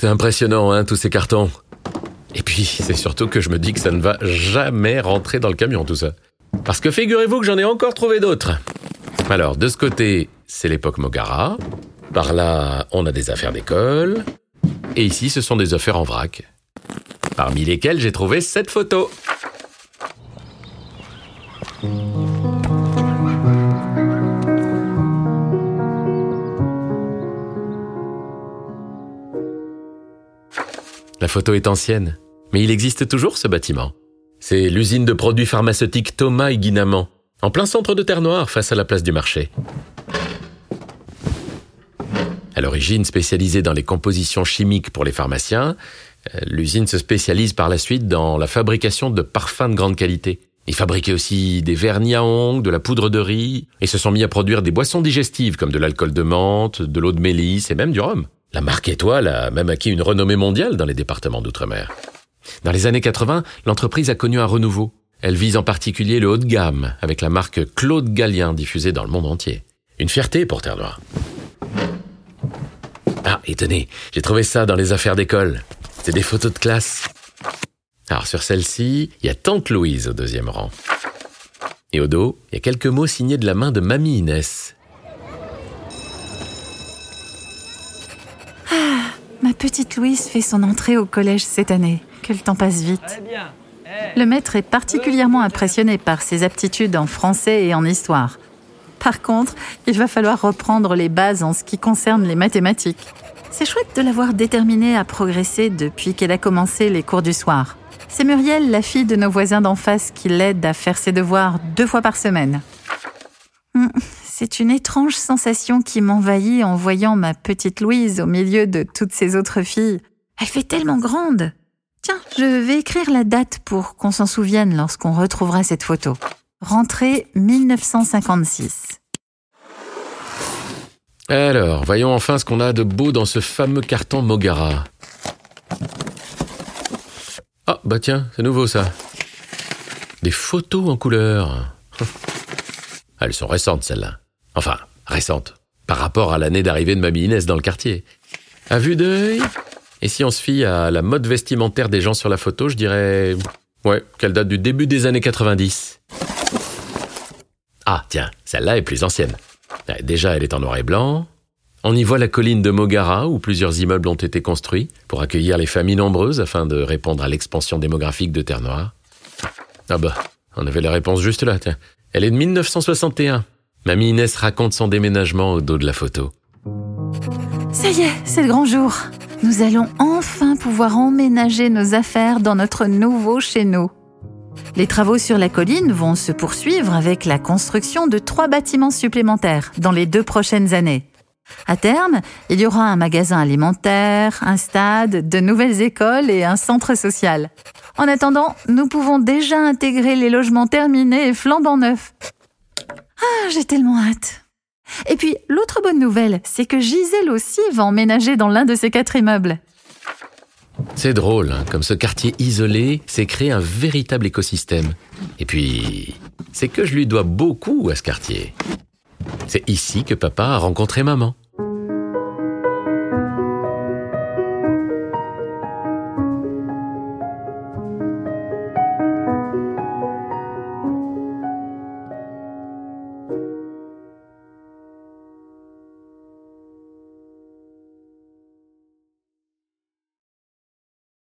C'est impressionnant, hein, tous ces cartons. Et puis, c'est surtout que je me dis que ça ne va jamais rentrer dans le camion, tout ça. Parce que figurez-vous que j'en ai encore trouvé d'autres. Alors, de ce côté, c'est l'époque Mogara. Par là, on a des affaires d'école. Et ici, ce sont des affaires en vrac. Parmi lesquelles j'ai trouvé cette photo. La photo est ancienne, mais il existe toujours ce bâtiment. C'est l'usine de produits pharmaceutiques Thomas et Guinamant, en plein centre de Terre-Noire, face à la place du marché. À l'origine spécialisée dans les compositions chimiques pour les pharmaciens, euh, l'usine se spécialise par la suite dans la fabrication de parfums de grande qualité. Ils fabriquaient aussi des vernis à ongles, de la poudre de riz, et se sont mis à produire des boissons digestives comme de l'alcool de menthe, de l'eau de mélisse et même du rhum. La marque Étoile a même acquis une renommée mondiale dans les départements d'outre-mer. Dans les années 80, l'entreprise a connu un renouveau. Elle vise en particulier le haut de gamme avec la marque Claude Gallien diffusée dans le monde entier. Une fierté pour Terre Noire. Ah, et tenez, j'ai trouvé ça dans les affaires d'école. C'est des photos de classe. Alors sur celle-ci, il y a Tante Louise au deuxième rang. Et au dos, il y a quelques mots signés de la main de Mamie Inès. Ah, ma petite Louise fait son entrée au collège cette année. Que le temps passe vite. Le maître est particulièrement impressionné par ses aptitudes en français et en histoire. Par contre, il va falloir reprendre les bases en ce qui concerne les mathématiques. C'est chouette de l'avoir déterminée à progresser depuis qu'elle a commencé les cours du soir. C'est Muriel, la fille de nos voisins d'en face, qui l'aide à faire ses devoirs deux fois par semaine. C'est une étrange sensation qui m'envahit en voyant ma petite Louise au milieu de toutes ces autres filles. Elle fait tellement grande. Tiens, je vais écrire la date pour qu'on s'en souvienne lorsqu'on retrouvera cette photo. Rentrée 1956. Alors, voyons enfin ce qu'on a de beau dans ce fameux carton Mogara. Ah, bah tiens, c'est nouveau ça. Des photos en couleur. Elles sont récentes celles-là. Enfin, récentes. Par rapport à l'année d'arrivée de Mamie Inès dans le quartier. À vue d'œil, et si on se fie à la mode vestimentaire des gens sur la photo, je dirais... Ouais, qu'elle date du début des années 90. Ah, tiens, celle-là est plus ancienne. Déjà, elle est en noir et blanc. On y voit la colline de Mogara, où plusieurs immeubles ont été construits pour accueillir les familles nombreuses afin de répondre à l'expansion démographique de Terre-Noire. Ah bah, on avait la réponse juste là, tiens. Elle est de 1961. Mamie Inès raconte son déménagement au dos de la photo. Ça y est, c'est le grand jour. Nous allons enfin pouvoir emménager nos affaires dans notre nouveau chez nous. Les travaux sur la colline vont se poursuivre avec la construction de trois bâtiments supplémentaires dans les deux prochaines années. À terme, il y aura un magasin alimentaire, un stade, de nouvelles écoles et un centre social. En attendant, nous pouvons déjà intégrer les logements terminés et flambant neufs. Ah, j'ai tellement hâte. Et puis, l'autre bonne nouvelle, c'est que Gisèle aussi va emménager dans l'un de ces quatre immeubles. C'est drôle, hein, comme ce quartier isolé s'est créé un véritable écosystème. Et puis, c'est que je lui dois beaucoup à ce quartier. C'est ici que papa a rencontré maman.